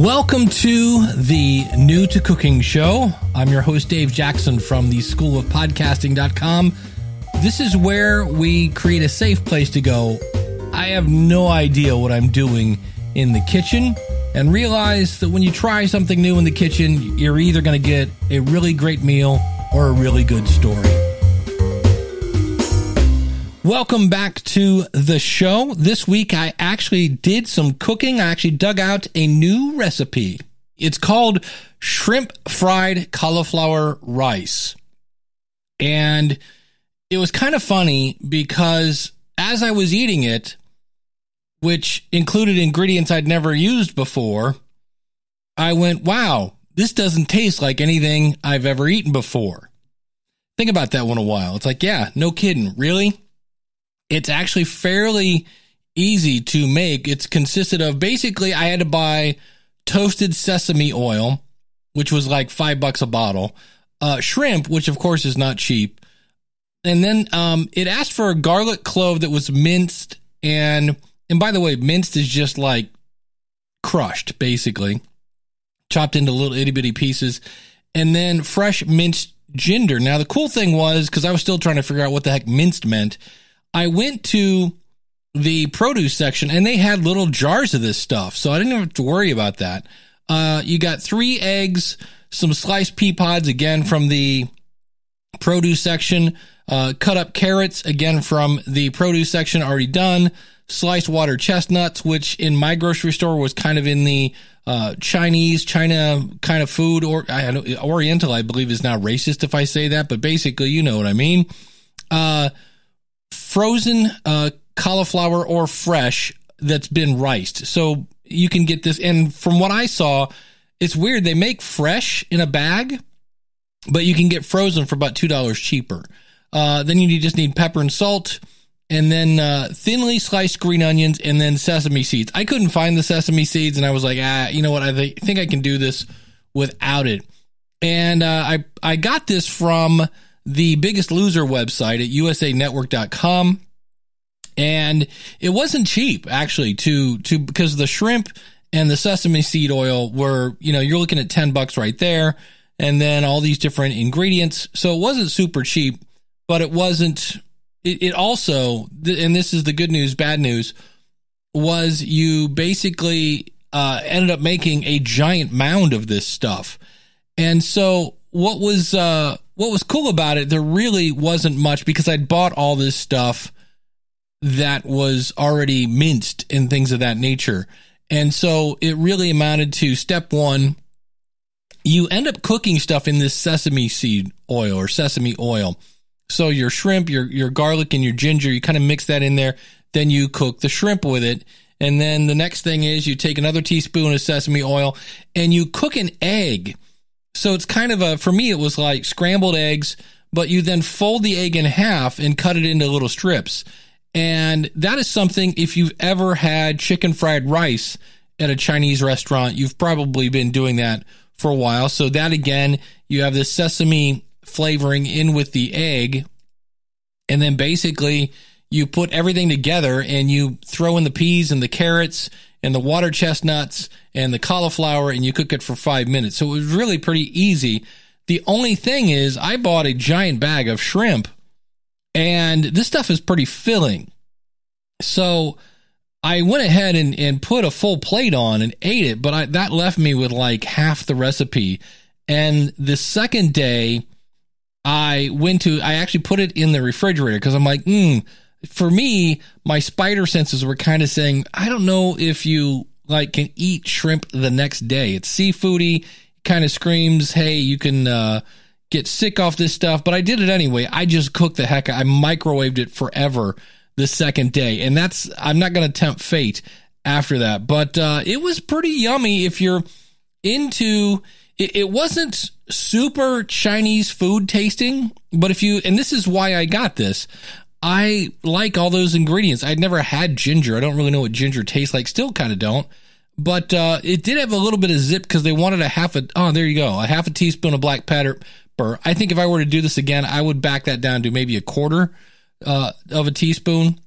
Welcome to the New to Cooking Show. I'm your host, Dave Jackson from the School of Podcasting.com. This is where we create a safe place to go. I have no idea what I'm doing in the kitchen and realize that when you try something new in the kitchen, you're either going to get a really great meal or a really good story. Welcome back to the show. This week I actually did some cooking. I actually dug out a new recipe. It's called shrimp fried cauliflower rice. And it was kind of funny because as I was eating it, which included ingredients I'd never used before, I went, wow, this doesn't taste like anything I've ever eaten before. Think about that one a while. It's like, yeah, no kidding. Really? It's actually fairly easy to make. It's consisted of basically, I had to buy toasted sesame oil, which was like five bucks a bottle, uh, shrimp, which of course is not cheap. And then um, it asked for a garlic clove that was minced. And, and by the way, minced is just like crushed, basically, chopped into little itty bitty pieces. And then fresh minced ginger. Now, the cool thing was, because I was still trying to figure out what the heck minced meant, I went to the produce section and they had little jars of this stuff. So I didn't have to worry about that. Uh, you got three eggs, some sliced pea pods, again from the produce section, uh, cut up carrots, again from the produce section, already done, sliced water chestnuts, which in my grocery store was kind of in the uh, Chinese, China kind of food, or I, Oriental, I believe is now racist if I say that, but basically, you know what I mean. Frozen uh, cauliflower or fresh that's been riced. So you can get this. And from what I saw, it's weird. They make fresh in a bag, but you can get frozen for about $2 cheaper. Uh, then you just need pepper and salt and then uh, thinly sliced green onions and then sesame seeds. I couldn't find the sesame seeds and I was like, ah, you know what? I th- think I can do this without it. And uh, I, I got this from the biggest loser website at usanetwork.com. And it wasn't cheap actually to, to, because the shrimp and the sesame seed oil were, you know, you're looking at 10 bucks right there. And then all these different ingredients. So it wasn't super cheap, but it wasn't, it, it also, and this is the good news, bad news, was you basically uh, ended up making a giant mound of this stuff. And so what was uh, what was cool about it, there really wasn't much because I'd bought all this stuff that was already minced and things of that nature. And so it really amounted to step one. You end up cooking stuff in this sesame seed oil or sesame oil. So your shrimp, your your garlic, and your ginger, you kind of mix that in there. Then you cook the shrimp with it. And then the next thing is you take another teaspoon of sesame oil and you cook an egg so it's kind of a, for me, it was like scrambled eggs, but you then fold the egg in half and cut it into little strips. And that is something, if you've ever had chicken fried rice at a Chinese restaurant, you've probably been doing that for a while. So that again, you have this sesame flavoring in with the egg. And then basically you put everything together and you throw in the peas and the carrots and the water chestnuts and the cauliflower and you cook it for five minutes. So it was really pretty easy. The only thing is, I bought a giant bag of shrimp and this stuff is pretty filling. So I went ahead and, and put a full plate on and ate it, but I, that left me with like half the recipe. And the second day, I went to, I actually put it in the refrigerator because I'm like, hmm, for me, my spider senses were kind of saying, I don't know if you like can eat shrimp the next day. It's seafoody, kind of screams, hey, you can uh, get sick off this stuff. But I did it anyway. I just cooked the heck. I microwaved it forever the second day, and that's I'm not going to tempt fate after that. But uh, it was pretty yummy if you're into. It, it wasn't super Chinese food tasting, but if you and this is why I got this. I like all those ingredients. I'd never had ginger. I don't really know what ginger tastes like. Still kind of don't. But uh, it did have a little bit of zip because they wanted a half a. Oh, there you go. A half a teaspoon of black pepper. I think if I were to do this again, I would back that down to maybe a quarter uh, of a teaspoon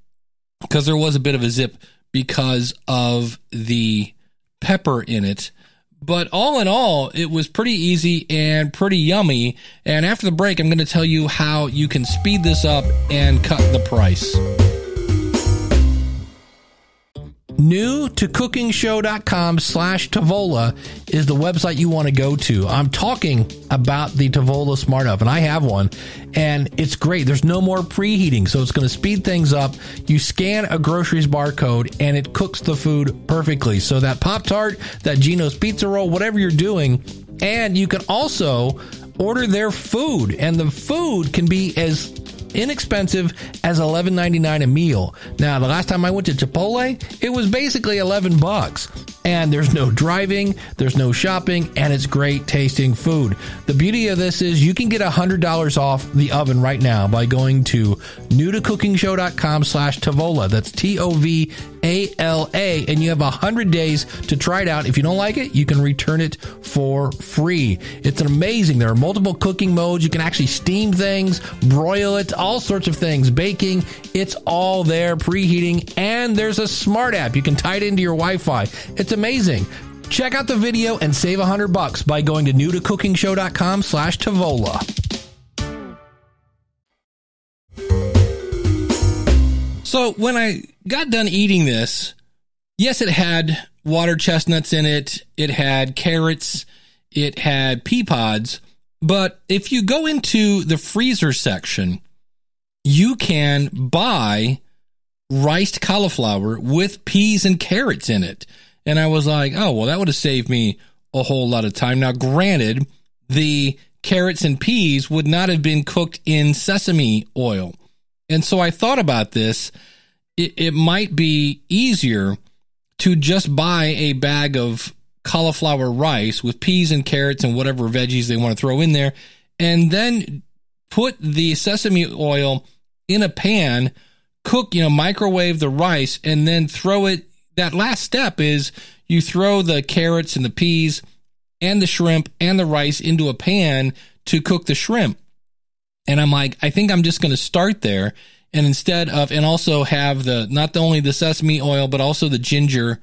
because there was a bit of a zip because of the pepper in it. But all in all, it was pretty easy and pretty yummy. And after the break, I'm going to tell you how you can speed this up and cut the price. New to cookingshow.com slash Tovala is the website you want to go to. I'm talking about the Tovala Smart Oven. I have one and it's great. There's no more preheating, so it's going to speed things up. You scan a groceries barcode and it cooks the food perfectly. So that Pop Tart, that Gino's pizza roll, whatever you're doing, and you can also order their food and the food can be as inexpensive as $11.99 a meal. Now, the last time I went to Chipotle, it was basically 11 bucks. And there's no driving, there's no shopping, and it's great tasting food. The beauty of this is you can get $100 off the oven right now by going to newtocookingshow.com slash Tovala. That's T-O-V a-L-A, and you have 100 days to try it out. If you don't like it, you can return it for free. It's amazing. There are multiple cooking modes. You can actually steam things, broil it, all sorts of things, baking. It's all there, preheating, and there's a smart app. You can tie it into your Wi-Fi. It's amazing. Check out the video and save 100 bucks by going to newtocookingshow.com slash Tovala. So when I got done eating this, yes, it had water chestnuts in it, it had carrots, it had pea pods, but if you go into the freezer section, you can buy riced cauliflower with peas and carrots in it. And I was like, oh, well, that would have saved me a whole lot of time. Now, granted, the carrots and peas would not have been cooked in sesame oil. And so I thought about this. It, it might be easier to just buy a bag of cauliflower rice with peas and carrots and whatever veggies they want to throw in there, and then put the sesame oil in a pan, cook, you know, microwave the rice, and then throw it. That last step is you throw the carrots and the peas and the shrimp and the rice into a pan to cook the shrimp. And I'm like, I think I'm just going to start there. And instead of, and also have the, not only the sesame oil, but also the ginger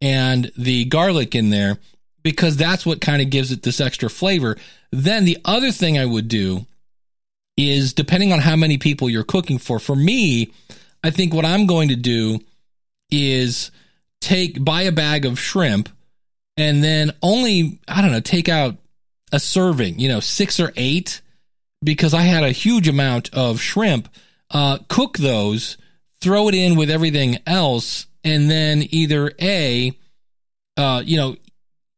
and the garlic in there, because that's what kind of gives it this extra flavor. Then the other thing I would do is depending on how many people you're cooking for, for me, I think what I'm going to do is take, buy a bag of shrimp and then only, I don't know, take out a serving, you know, six or eight because I had a huge amount of shrimp. Uh, cook those, throw it in with everything else, and then either a, uh, you know,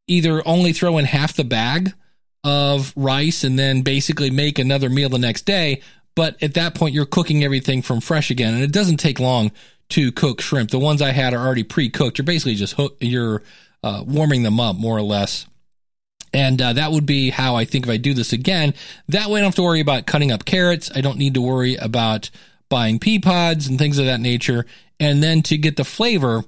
either only throw in half the bag of rice and then basically make another meal the next day. But at that point, you're cooking everything from fresh again, and it doesn't take long to cook shrimp. The ones I had are already pre-cooked. You're basically just hook, you're uh, warming them up more or less. And uh, that would be how I think if I do this again. That way I don't have to worry about cutting up carrots. I don't need to worry about buying pea pods and things of that nature. And then to get the flavor,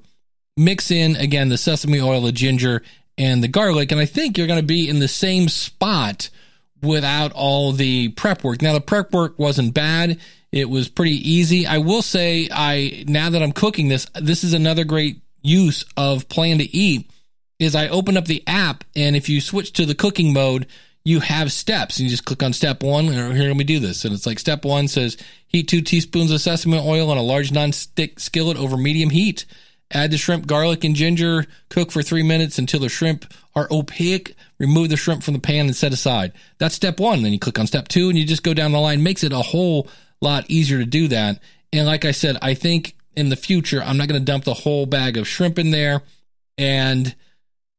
mix in again the sesame oil, the ginger, and the garlic. And I think you're going to be in the same spot without all the prep work. Now the prep work wasn't bad. It was pretty easy. I will say I now that I'm cooking this, this is another great use of plan to eat is I open up the app and if you switch to the cooking mode, you have steps and you just click on step one or here let me do this. And it's like step one says heat two teaspoons of sesame oil on a large non-stick skillet over medium heat. Add the shrimp garlic and ginger. Cook for three minutes until the shrimp are opaque. Remove the shrimp from the pan and set aside. That's step one. Then you click on step two and you just go down the line. Makes it a whole lot easier to do that. And like i said i think in the future i'm not going to dump the whole bag of shrimp in there. And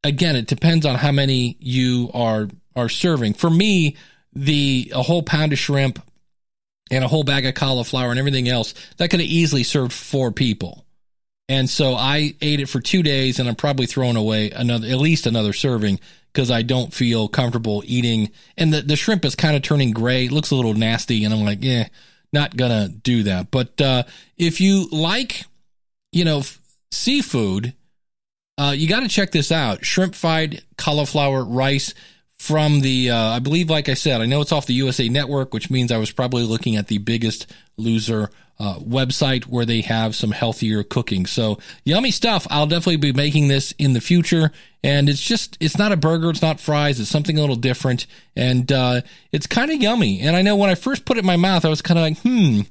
again, it depends on how many you are are serving. For me, the a whole pound of shrimp and a whole bag of cauliflower and everything else that could have easily served four people. And so I ate it for two days, and I'm probably throwing away another at least another serving because I don't feel comfortable eating. And the the shrimp is kind of turning gray, it looks a little nasty, and I'm like, yeah, not gonna do that. But uh, if you like, you know, f- seafood uh, you got to check this out shrimp fried cauliflower rice from the, uh, I believe, like I said, I know it's off the USA Network, which means I was probably looking at the biggest loser uh, website where they have some healthier cooking. So yummy stuff. I'll definitely be making this in the future. And it's just, it's not a burger. It's not fries. It's something a little different. And, uh, it's kind of yummy. And I know when I first put it in my mouth, I was kind of like, hmm,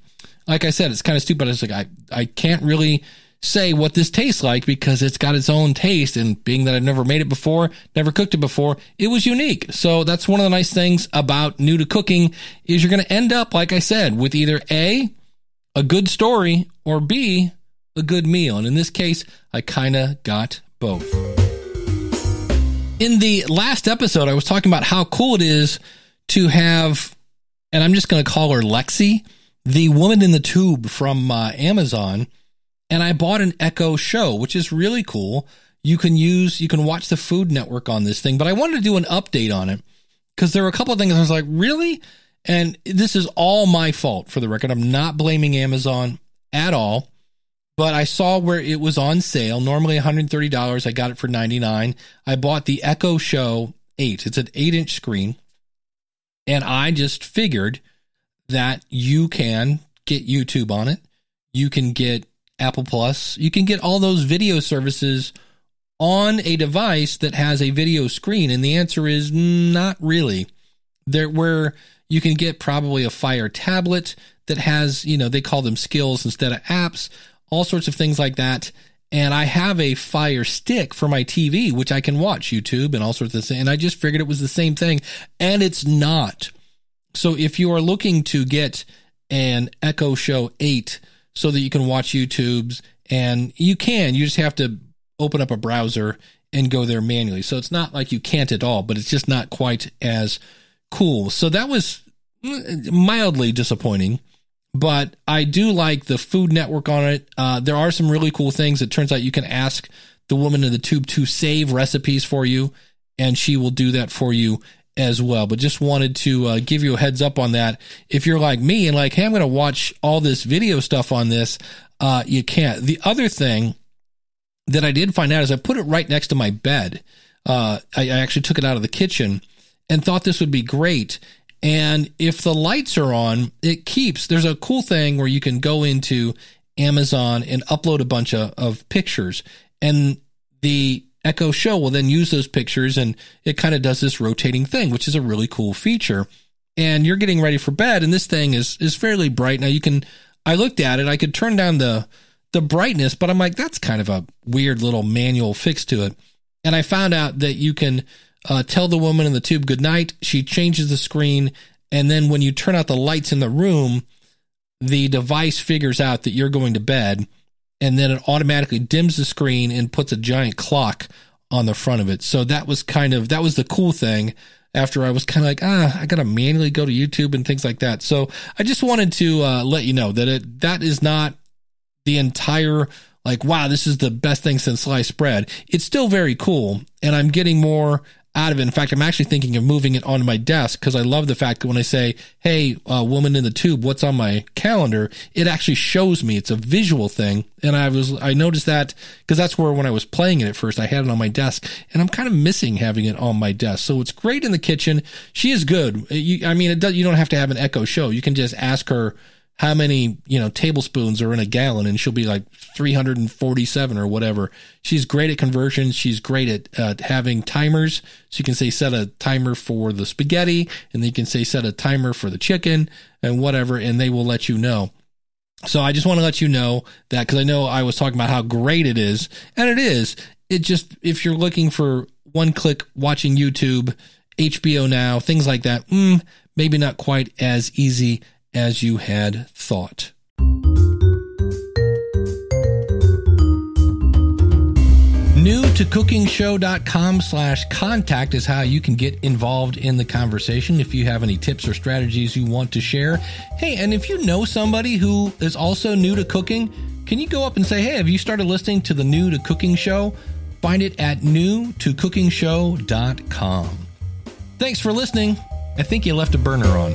like I said, it's kind of stupid. I was like, I, I can't really say what this tastes like because it's got its own taste. And being that I've never made it before, never cooked it before, it was unique. So that's one of the nice things about new to cooking is you're going to end up, like I said, with either A, a good story or B, a good meal. And in this case, I kind of got both. In the last episode, I was talking about how cool it is to have, and I'm just going to call her Lexi, the woman in the tube from uh, Amazon and I bought an Echo Show, which is really cool. You can use, you can watch the Food Network on this thing, but I wanted to do an update on it because there were a couple of things I was like, really? And this is all my fault for the record. I'm not blaming Amazon at all, but I saw where it was on sale. Normally $130. I got it for 99. I bought the Echo Show 8. It's an 8 inch screen. And I just figured that you can get YouTube on it. You can get Apple Plus. You can get all those video services on a device that has a video screen. And the answer is not really. There where you can get probably a Fire tablet that has, you know, they call them skills instead of apps, all sorts of things like that. And I have a Fire stick for my TV, which I can watch YouTube and all sorts of things. And I just figured it was the same thing. And it's not. So if you are looking to get an Echo Show 8 so that you can watch YouTube's and you can, you just have to open up a browser and go there manually. So it's not like you can't at all, but it's just not quite as cool. So that was mildly disappointing, but I do like the Food Network on it. Uh, there are some really cool things. It turns out you can ask the woman in the tube to save recipes for you, and she will do that for you as well. But just wanted to uh, give you a heads up on that. If you're like me and like, hey, I'm going to watch all this video stuff on this, uh, you can't. The other thing that I did find out is I put it right next to my bed. Uh, I, I actually took it out of the kitchen and thought this would be great. And if the lights are on, it keeps. There's a cool thing where you can go into Amazon and upload a bunch of, of pictures, and the Echo Show will then use those pictures and it kind of does this rotating thing, which is a really cool feature. And you're getting ready for bed and this thing is is fairly bright. Now you can I looked at it, I could turn down the the brightness, but I'm like that's kind of a weird little manual fix to it. And I found out that you can uh, tell the woman in the tube good night. She changes the screen, and then when you turn out the lights in the room, the device figures out that you're going to bed and then it automatically dims the screen and puts a giant clock on the front of it. So that was kind of that was the cool thing after I was kind of like, ah, I got to manually go to YouTube and things like that. So I just wanted to uh, let you know that it that is not the entire like, wow, this is the best thing since sliced bread. It's still very cool, and I'm getting more out of it. In fact, I'm actually thinking of moving it onto my desk because I love the fact that when I say, Hey, uh, woman in the tube, what's on my calendar? It actually shows me it's a visual thing. And I was, I noticed that because that's where when I was playing it at first, I had it on my desk and I'm kind of missing having it on my desk. So it's great in the kitchen. She is good. You, I mean, it does, you don't have to have an echo show. You can just ask her, how many you know tablespoons are in a gallon? And she'll be like 347 or whatever. She's great at conversions. She's great at uh, having timers. So you can say set a timer for the spaghetti and then you can say set a timer for the chicken and whatever and they will let you know. So i just want to let you know that because i know i was talking about how great it is and it is. It just if you're looking for one click watching youtube hbo now things like that mm, maybe not quite as easy as you had thought. New to cookingshow.com slash contact is how you can get involved in the conversation. If you have any tips or strategies you want to share. Hey, and if you know somebody who is also new to cooking, can you go up and say, Hey, have you started listening to the new to cooking show? Find it at new to cookingshow.com. Thanks for listening. I think you left a burner on.